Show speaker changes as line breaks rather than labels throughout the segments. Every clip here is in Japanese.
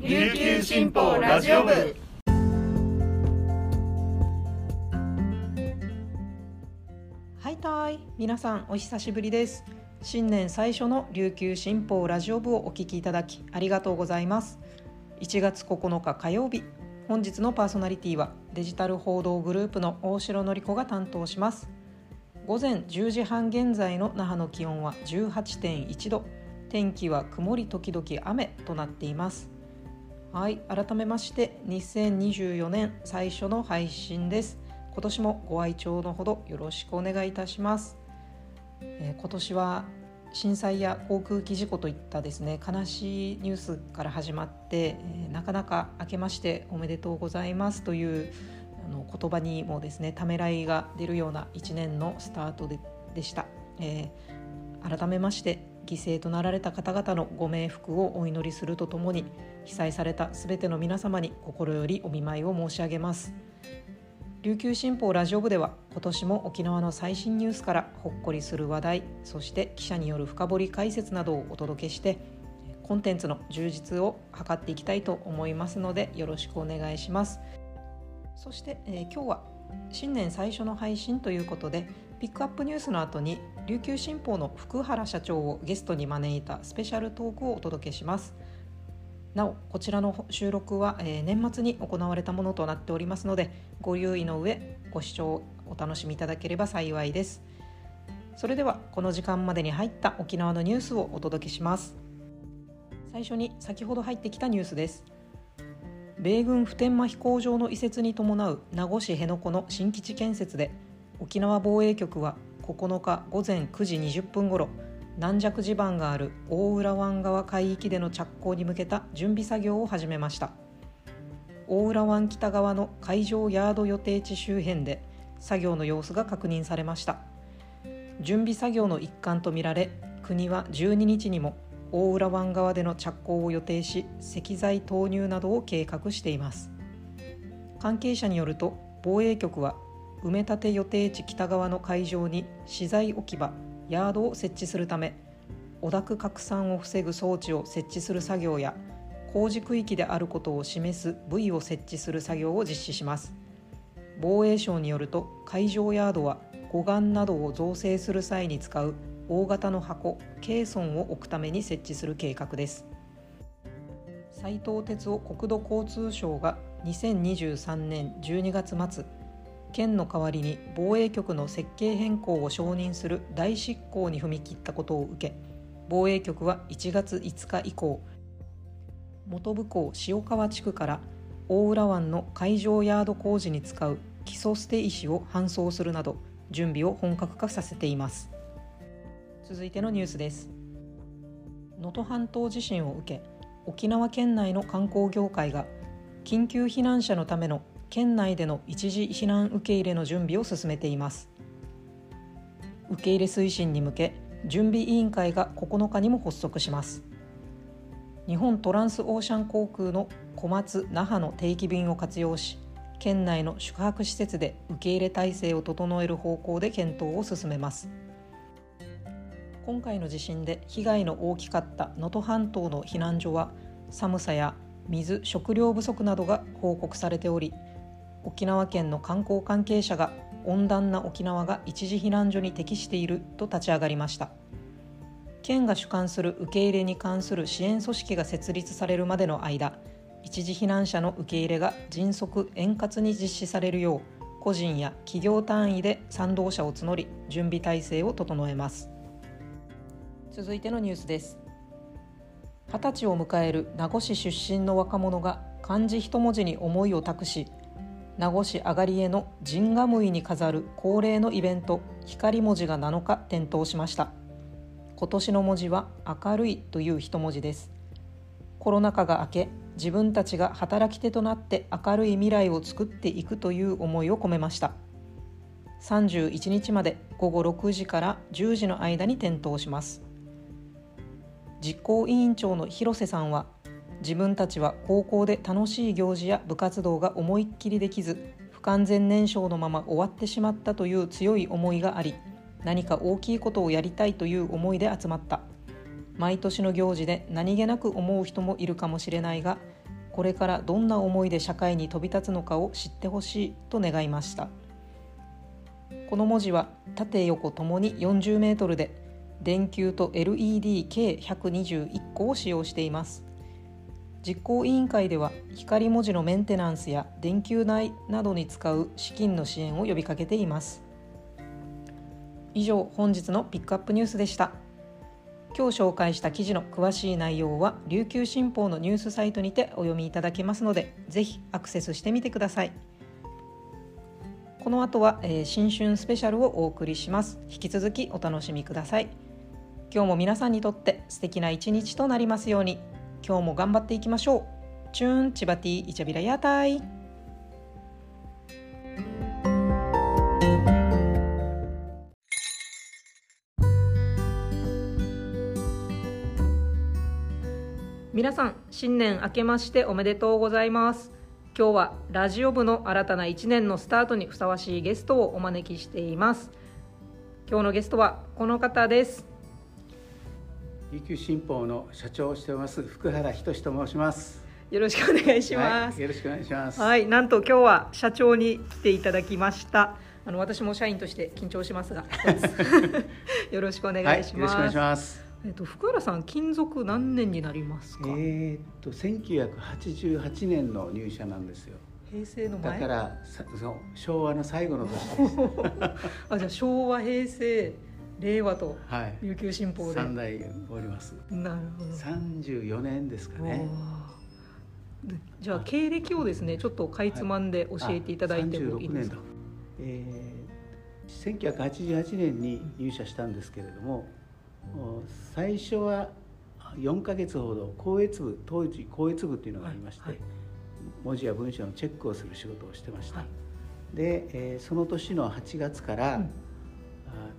琉球新報ラジオ部。
はいたい皆さんお久しぶりです。新年最初の琉球新報ラジオ部をお聞きいただきありがとうございます。1月9日火曜日本日のパーソナリティはデジタル報道グループの大城の子が担当します。午前10時半現在の那覇の気温は18.1度。天気は曇り時々雨となっています。はい改めまして2024年最初の配信です。今年もご愛聴のほどよろしくお願いいたします、えー、今年は震災や航空機事故といったですね悲しいニュースから始まって、えー、なかなか明けましておめでとうございますというあの言葉にもですねためらいが出るような1年のスタートででした、えー、改めまして犠牲となられた方々のご冥福をお祈りするとともに被災された全ての皆様に心よりお見舞いを申し上げます。琉球新報ラジオ部では今年も沖縄の最新ニュースからほっこりする話題そして記者による深掘り解説などをお届けしてコンテンツの充実を図っていきたいと思いますのでよろしくお願いします。そして、えー、今日は新年最初の配信ということでピックアップニュースの後に琉球新報の福原社長をゲストに招いたスペシャルトークをお届けします。なおこちらの収録は、えー、年末に行われたものとなっておりますのでご留意の上ご視聴お楽しみいただければ幸いです。それではこの時間までに入った沖縄のニュースをお届けします。最初に先ほど入ってきたニュースです。米軍普天間飛行場の移設に伴う名護市辺野古の新基地建設で沖縄防衛局は9日午前9時20分ごろ軟弱地盤がある大浦湾側海域での着工に向けた準備作業を始めました。大浦湾北側の海上ヤード予定地周辺で作業の様子が確認されました。準備作業の一環とみられ国は12日にも大浦湾側での着工を予定し石材投入などを計画しています。関係者によると防衛局は埋め立て予定地北側の海上に資材置き場ヤードを設置するため汚濁拡散を防ぐ装置を設置する作業や工事区域であることを示す部位を設置する作業を実施します。防衛省によると海上ヤードは護岸などを造成する際に使う大型の箱ケーソンを置くために設置する計画です。斉藤鉄夫国土交通省が2023年12月末県の代わりに防衛局の設計変更を承認する大執行に踏み切ったことを受け防衛局は1月5日以降本部港塩川地区から大浦湾の海上ヤード工事に使う基礎捨て石を搬送するなど準備を本格化させています。続いてのニュースです。能登半島地震を受け沖縄県内の観光業界が緊急避難者のための県内での一時避難受け入れの準備を進めています。受け入れ推進に向け準備委員会が9日にも発足します。日本トランスオーシャン航空の小松那覇の定期便を活用し県内の宿泊施設で受け入れ体制を整える方向で検討を進めます。今回の地震で被害の大きかった能登半島の避難所は寒さや水食料不足などが報告されており沖縄県の観光関係者が温暖な沖縄が一時避難所に適していると立ち上がりました。県が主管する受け入れに関する支援組織が設立されるまでの間一時避難者の受け入れが迅速円滑に実施されるよう個人や企業単位で賛同者を募り準備体制を整えます。続いてのニュースです。二十歳を迎える名護市出身の若者が漢字一文字に思いを託し名護市あがりへの神賀ムイに飾る恒例のイベント光文字が7日点灯しました。今年の文字は明るいという一文字です。コロナ禍が明け自分たちが働き手となって明るい未来を作っていくという思いを込めました。31日まで午後6時から10時の間に点灯します。実行委員長の広瀬さんは自分たちは高校で楽しい行事や部活動が思いっきりできず不完全燃焼のまま終わってしまったという強い思いがあり何か大きいことをやりたいという思いで集まった。毎年の行事で何気なく思う人もいるかもしれないがこれからどんな思いで社会に飛び立つのかを知ってほしいと願いました。この文字は縦横ともに40メートルで電球と LED 計121個を使用しています。実行委員会では光文字のメンテナンスや電球内などに使う資金の支援を呼びかけています。以上本日のピックアップニュースでした。今日紹介した記事の詳しい内容は琉球新報のニュースサイトにてお読みいただけますのでぜひアクセスしてみてください。この後は、えー、新春スペシャルをお送りします。引き続きお楽しみください。今日も皆さんにとって素敵な一日となりますように。今日も頑張っていきましょう。チューンチバティイチャビラヤタイ皆さん新年明けましておめでとうございます。今日はラジオ部の新たな1年のスタートにふさわしいゲストをお招きしています。今日のゲストはこの方です。
琉球新報の社長をしてます福原仁と申します。
よろしくお願いします、
はい、よろしくお願いします。
はいなんと今日は社長に来ていただきました。あの私も社員として緊張しますが。よろしくお願いします、はい、よろしくお願いします。えっと、福原さん勤続何年になりますか？
えー、っと1988年の入社なんですよ。
平成の
だからそう昭和の最後の年です。
あじゃあ昭和平成令和と琉球新報で、
はい、代おります。
なるほど。
34年ですかね。
じゃあ経歴をですねちょっとかいつまんで教えていただいてもいいですか、
はい、えー、1988年に入社したんですけれども最初は4か月ほど校閲部当時校閲部っていうのがありまして、はいはい、文字や文章のチェックをする仕事をしてました、はい、で、えー、その年の8月から、うん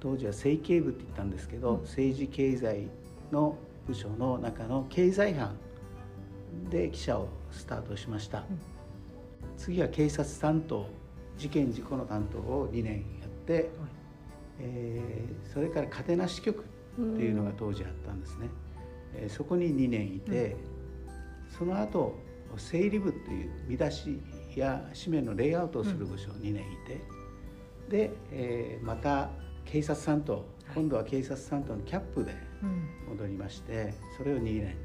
当時は政経部って言ったんですけど、うん、政治経済の部署の中の経済班で記者をスタートしました、うん、次は警察担当事件事故の担当を2年やって、はい、えー、それから嘉手納支局っていうのが当時あったんですね、えー、そこに2年いて、うん、その後整理部っていう見出しや紙面のレイアウトをする部署2年いて、で、えー、また警察担当今度は警察担当のキャップで戻りまして、それを2年、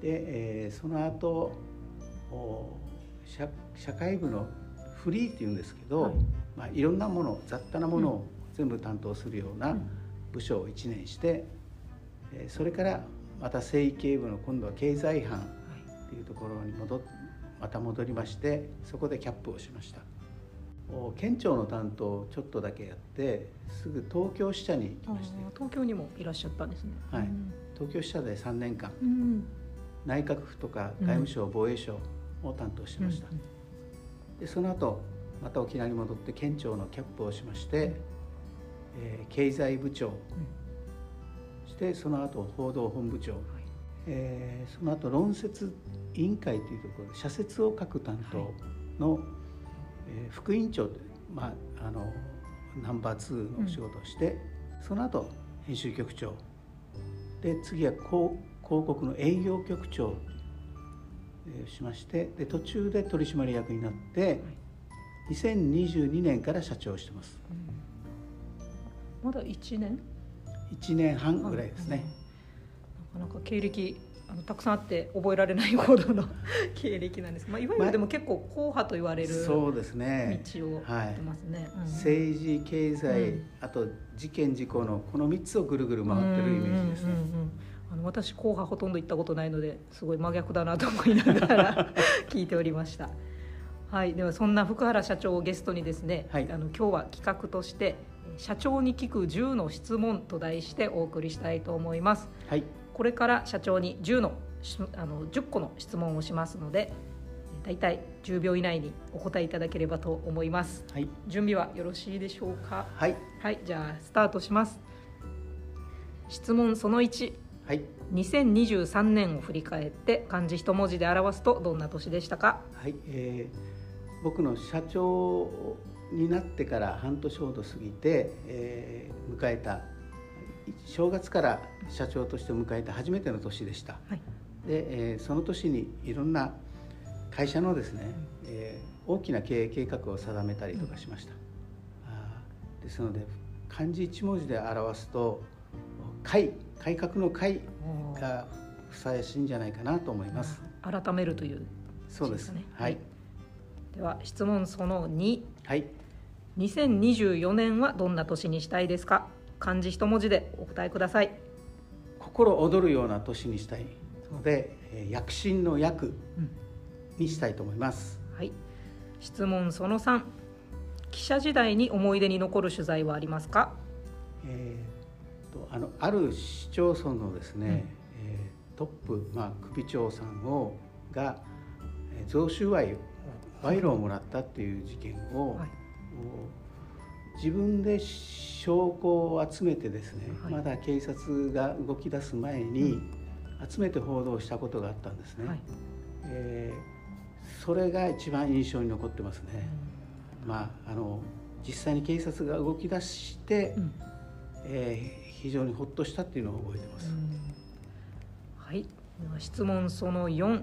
で、えー、その後社社会部のフリーっていうんですけど、はい。まあ、いろんなもの雑多なものを全部担当するような部署を1年して、えそれからまた政経部の今度は経済班っていうところに戻また戻りましてそこでキャップをしました。県庁の担当をちょっとだけやってすぐ東京支社に行きまして。
東京にもいらっしゃったんですね。
はい、東京支社で3年間、うん、内閣府とか外務省、防衛省を担当しました、でその後また沖縄に戻って県庁のキャップをしまして、えー、経済部長、してその後報道本部長、はい、えー、その後論説委員会というところで社説を書く担当の、はいえー、副委員長で、まあ、あのナンバー2の仕事をして、うん、その後編集局長。で次は広告の営業局長をしましてで途中で取締役になって、はい、2022年から社長をしてます、
うん、まだ1年
?1 年半ぐらいですね、
なかなか経歴あのたくさんあって覚えられないほどの 経歴なんです。まあ、いわゆるでも結構硬派と言われるそうですね。道をやってますね、
はい。うん、政治経済、うん、あと事件事故のこの3つをぐるぐる回ってるイメージですね。
あの私硬派ほとんど行ったことないのですごい真逆だなと思いながら 聞いておりました。はい、ではそんな福原社長をゲストにですね、はい、あの今日は企画として社長に聞く10の質問と題してお送りしたいと思います。はい。これから社長に10のあの10個の質問をしますのでだいたい10秒以内にお答えいただければと思います、はい、準備はよろしいでしょうか？
はい、
はい、じゃあスタートします。質問その1、はい、2023年を振り返って漢字一文字で表すとどんな年でしたか？
はい、えー、僕の社長になってから半年ほど過ぎて、えー、迎えた正月から社長として迎えた初めての年でした、はい、で、えー、その年にいろんな会社のですね、えー、大きな経営計画を定めたりとかしました、あですので漢字一文字で表すと改改革の改がふさわしいんじゃないかなと思います。
改めるという、ね、
そうです。ね。
はい、では質問その2
はい。
2024年はどんな年にしたいですか？漢字一文字でお答えください。
心躍るような年にしたい。ので躍進の躍にしたいと思います、
うん、はい。質問その3記者時代に思い出に残る取材はありますか、
えーと、あのある市町村のですね、うん、えー、トップ、まあ、首長さんをが贈収賄賄賂をもらったっていう事件を、はい、自分で証拠を集めてですね、はい、まだ警察が動き出す前に集めて報道したことがあったんですね。はい、えー、それが一番印象に残ってますね。まああの実際に警察が動き出して、うん、えー、非常にほっとしたっていうのを覚えてます。
はい。質問その4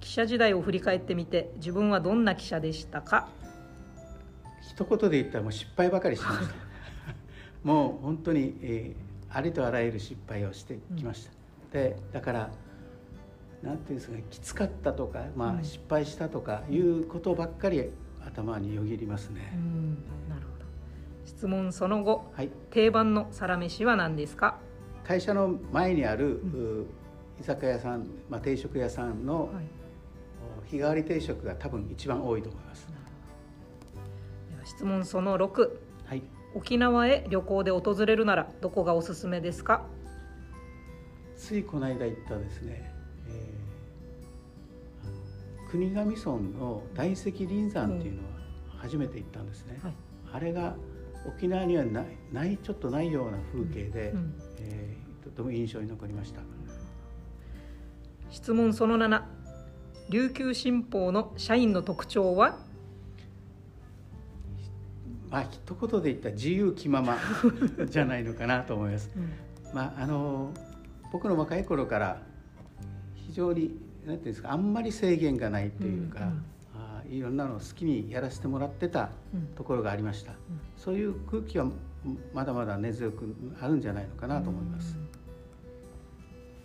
記者時代を振り返ってみて自分はどんな記者でしたか？
一言で言ったらもう失敗ばかりしました。もう本当に、えー、ありとあらゆる失敗をしてきました、うん、でだからなんていうんですかきつかったとか、まあ、失敗したとかいうことばっかり頭によぎりますね、うん、
なるほど。質問その後、はい、定番のサラメシは何ですか？
会社の前にある、うん、居酒屋さん、まあ、定食屋さんの、はい。日替わり定食が多分一番多いと思います。
質問その6、はい、沖縄へ旅行で訪れるならどこがおすすめですか？
ついこの間行ったですね、えー、国頭村の大石林山っていうのは初めて行ったんですね、はい、あれが沖縄にはないないちょっとないような風景で、うん。うん、えー、とても印象に残りました。
質問その7琉球新報の社員の特徴は？
まあ一言で言ったら自由気まま じゃないのかなと思います。うん、まああの僕の若い頃から非常になんていうんですかあんまり制限がないというか、うんうん、あいろんなのを好きにやらせてもらってたところがありました。うん、そういう空気はまだまだ根強くあるんじゃないのかなと思います。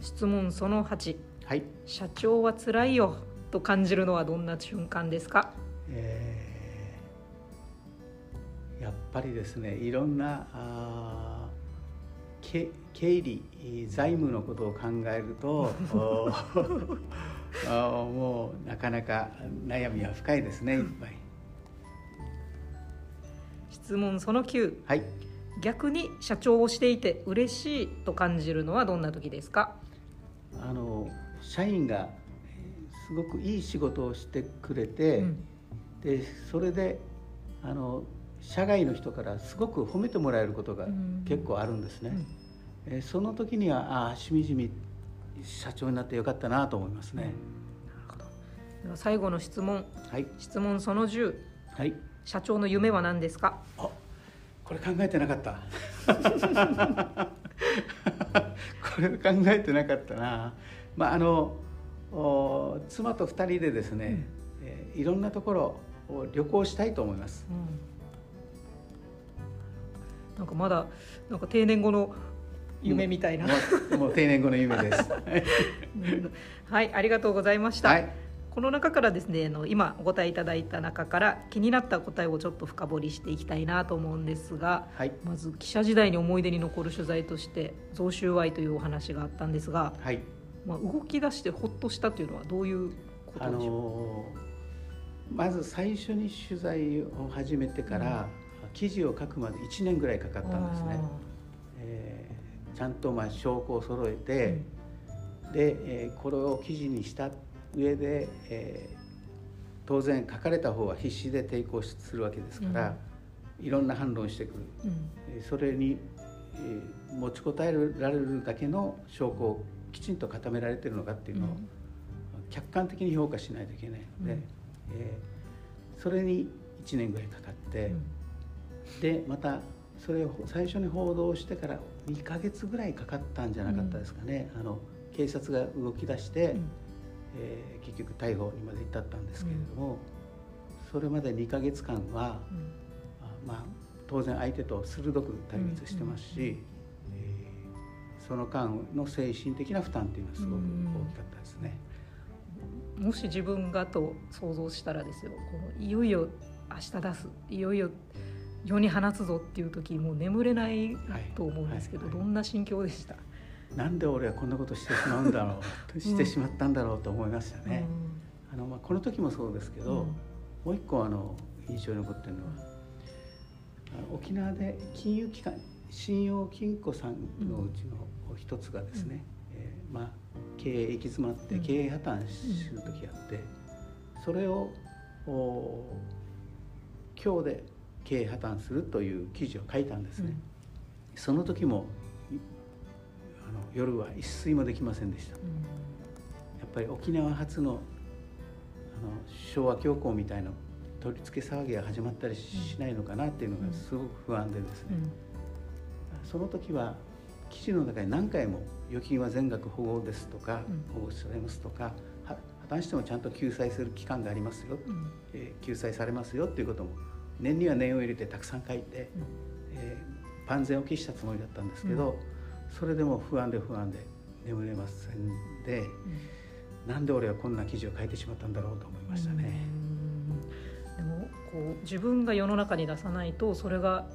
質問その8、
はい、
社長は辛いよと感じるのはどんな瞬間ですか、
えー、やっぱりですねいろんなあ経理財務のことを考えると あもうなかなか悩みは深いですねいっぱい。
質問その9、
はい、
逆に社長をしていて嬉しいと感じるのはどんな時ですか？
あの社員がすごくいい仕事をしてくれて、うん、でそれであの社外の人からすごく褒めてもらえることが結構あるんですね。うん、えその時にはああしみじみ社長になってよかったなと思いますね。なるほど。
では最後の質問、
はい、
質問その10、
はい、
社長の夢は何ですか？
あこれ考えてなかった。これ考えてなかったな。まああの妻と2人でですね、うん、えー、いろんなところを旅行したいと思います、
うん、なんかまだなんか定年後の夢みたいな、
うん、もう定年後の夢です。
はい。ありがとうございました、はい、この中からですねあの今お答えいただいた中から気になった答えをちょっと深掘りしていきたいなと思うんですが、はい、まず記者時代に思い出に残る取材として贈収賄というお話があったんですが、
はい。
まあ、動き出してほっとしたというのはどういうことでしょ
う？まず最初に取材を始めてから、記事を書くまで1年ぐらいかかったんですね。えー、ちゃんとまあ証拠を揃えて、うん、で、えー、これを記事にした上で、えー、当然書かれた方は必死で抵抗するわけですから、うん、いろんな反論してくる、うん、それに、えー、持ちこたえられるだけの証拠をきちんと固められてるのかっていうのを客観的に評価しないといけないので、うん、えー、それに1年ぐらいかかって、うん、でまたそれを最初に報道してから2か月ぐらいかかったんじゃなかったですかね、うん、あの警察が動き出して、えー結局逮捕にまで至ったんですけれども、それまで2ヶ月間は、
うん。
あまあ、当然相手と鋭く対立してますし、
うんうん
えーその間の精神的な負担っていうのはすごく大きかったですね。
もし自分がと想像したらですよこのいよいよ明日出すいよいよ世に放つぞっていう時もう眠れないと思うんですけど、どんな心境でした、
なんで俺はこんなことしてしまうんだろう？してしまったんだろうと思いましたね。あのまあ、この時もそうですけ
うん。
ど、もう一個あの印象に残ってるのはあの沖縄で金融機関信用金庫さんのうちの一つがですね、えーまあ、経営行き詰まって
うん。
経営破綻する時があって、それをお今日で経営破綻するという記事を書いたんですね。その時もいあの夜は一睡もできませんでした。やっぱり沖縄発のあの昭和恐慌みたいな取り付け騒ぎが始まったりしないのかなっていうのがすごく不安でですね、その時は記事の中に何回も預金は全額保護ですとか、
うん。
保護されますとかは破綻してもちゃんと救済する期間がありますよ、
うん。
えー救済されますよっていうことも念には念を入れてたくさん書いて、えー万全を期したつもりだったんですけど、それでも不安で不安で眠れませんで、なんで俺はこんな記事を書いてしまったんだろうと思いましたね。
うん。でもこう自分が世の中に出さないとそれが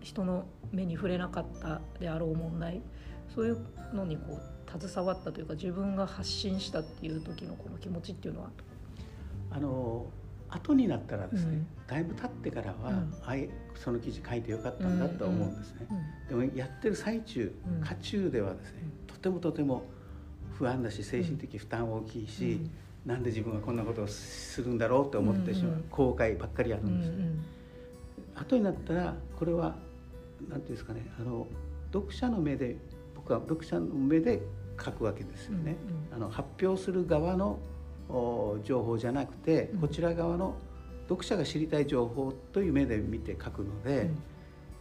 人の目に触れなかったであろう問題そういうのにこう携わったというか自分が発信したっていう時のこの気持ちっていうのは？
あの後になったらですね、
うん。
だいぶ経ってからは、
うん。
あいその記事書いてよかったんだと思うんですね、でもやってる最中
うん。
渦中ではですね、とてもとても不安だし精神的負担大きいし、なんで自分がこんなことをするんだろうって思ってしまう、
うんうん。
後悔ばっかりある
うん
んですね、後になったらこれは何ていうんですかねあの読者の目で僕は読者の目で書くわけですよね、あの発表する側のお情報じゃなくて、
うん。
こちら側の読者が知りたい情報という目で見て書くので、
うん。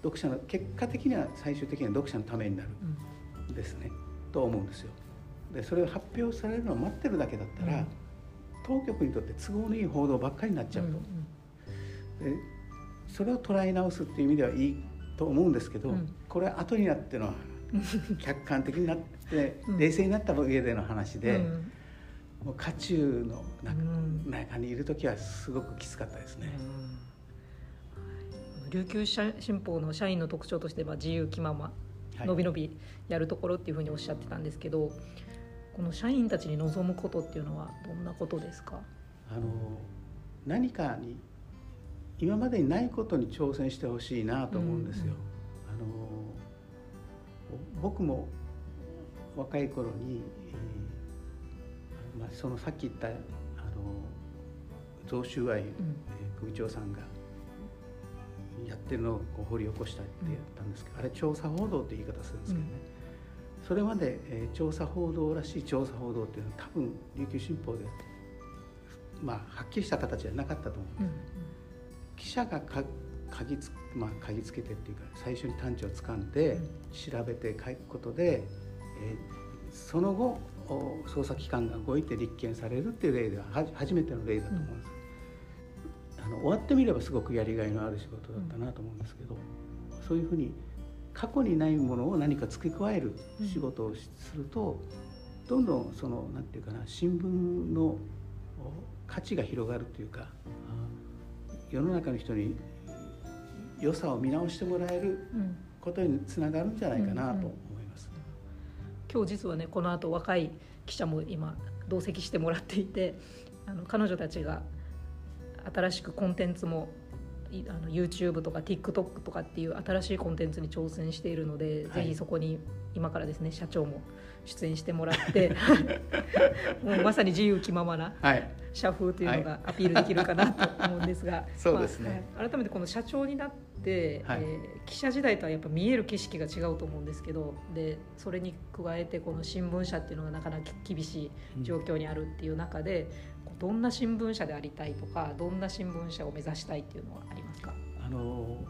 読者の結果的には最終的には読者のためになる
うん。
んですね。と思うんですよ。でそれを発表されるのを待ってるだけだったら、
うん。
当局にとって都合のいい報道ばっかりになっちゃうと。でそれを捉え直すっていう意味ではいいと思うんですけど、
うん。
これは後になっての客観的になって、
うん。
冷静になった上での話で、
うん
もう渦中の中,、にいる時はすごくきつかったですね。
琉球新報の社員の特徴としては自由気まま
はい。
のびのびやるところっていうふうにおっしゃってたんですけどこの社員たちに望むことっていうのはどんなことですか、
あの何かに今までにないことに挑戦してほしいなと思うんですよ。あの僕も若い頃に、えーまあ、そのさっき言ったあの贈収賄、えー副長さんがやってるのを掘り起こしたって言ったんですけど、あれ調査報道って言い方するんですけどね、それまで、えー調査報道らしい調査報道っていうのは多分琉球新報でまあはっきりした形じゃなかったと思う。
うん。
記者がか鍵つ,、まあ、鍵つけてっていうか最初に探知をつかんで調べて書くことで、えーその後お捜査機関が動いて立件されるっていう例ではは初めての例だと思うんです、あの終わってみればすごくやりがいのある仕事だったなと思うんですけど、そういうふうに過去にないものを何か付け加える仕事をしすると、どんどんそのなんていうかな新聞のお価値が広がるというかあ世の中の人に良さを見直してもらえる
うん
ことにつながるんじゃないかなと。
今日実はねこの後若い記者も今同席してもらっていてあの彼女たちが新しくコンテンツもいあの YouTube とか TikTok とかっていう新しいコンテンツに挑戦しているので、
はい。
ぜひそこに今からですね社長も出演してもらって もうまさに自由気ままな
はい、
社風というのがアピールできるかなと思うんですが。
そうですね。
まあはい。改めてこの社長になって、
はい。
えー記者時代とはやっぱ見える景色が違うと思うんですけどでそれに加えてこの新聞社っていうのがなかなか厳しい状況にあるっていう中で、こうどんな新聞社でありたいとかどんな新聞社を目指したいっていうのはありますか、
あの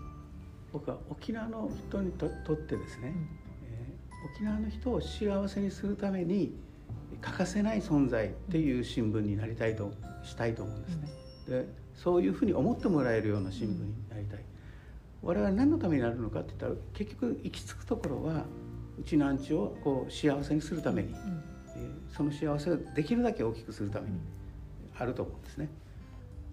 僕は沖縄の人にととってですね、えー沖縄の人を幸せにするために欠かせない存在っていう新聞になりたいとしたいと思うんですね。でそういうふうに思ってもらえるような新聞になりたい。我々何のためになるのかって言ったら結局行き着くところはうちのアンチをこう幸せにするために、えーその幸せをできるだけ大きくするためにあると思うんですね。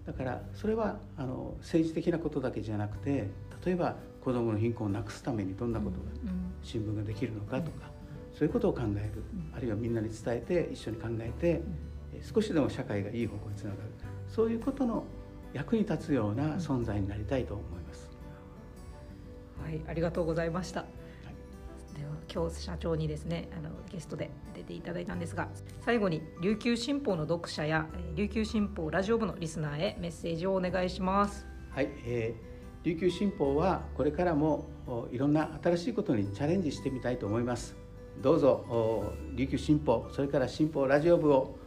だからそれはあの政治的なことだけじゃなくて例えば子どもの貧困をなくすためにどんなことが新聞ができるのかとかそういうことを考える。あるいはみんなに伝えて一緒に考えてえー少しでも社会がいい方向につながる。そういうことの役に立つような存在になりたいと思います。
はい、ありがとうございました。では今日社長にですねあのゲストで出ていただいたんですが最後に琉球新報の読者やえー琉球新報ラジオ部のリスナーへメッセージをお願いします。
はい、えー、琉球新報はこれからもおいろんな新しいことにチャレンジしてみたいと思います。どうぞお琉球新報それから新報ラジオ部を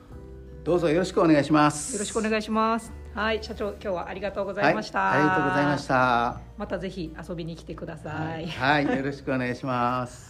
どうぞよろしくお願いします。
よろしくお願いします。はい、社長今日はありがとうございました。
はい、ありがとうございました。
またぜひ遊びに来てください。
はい、はい、よろしくお願いします。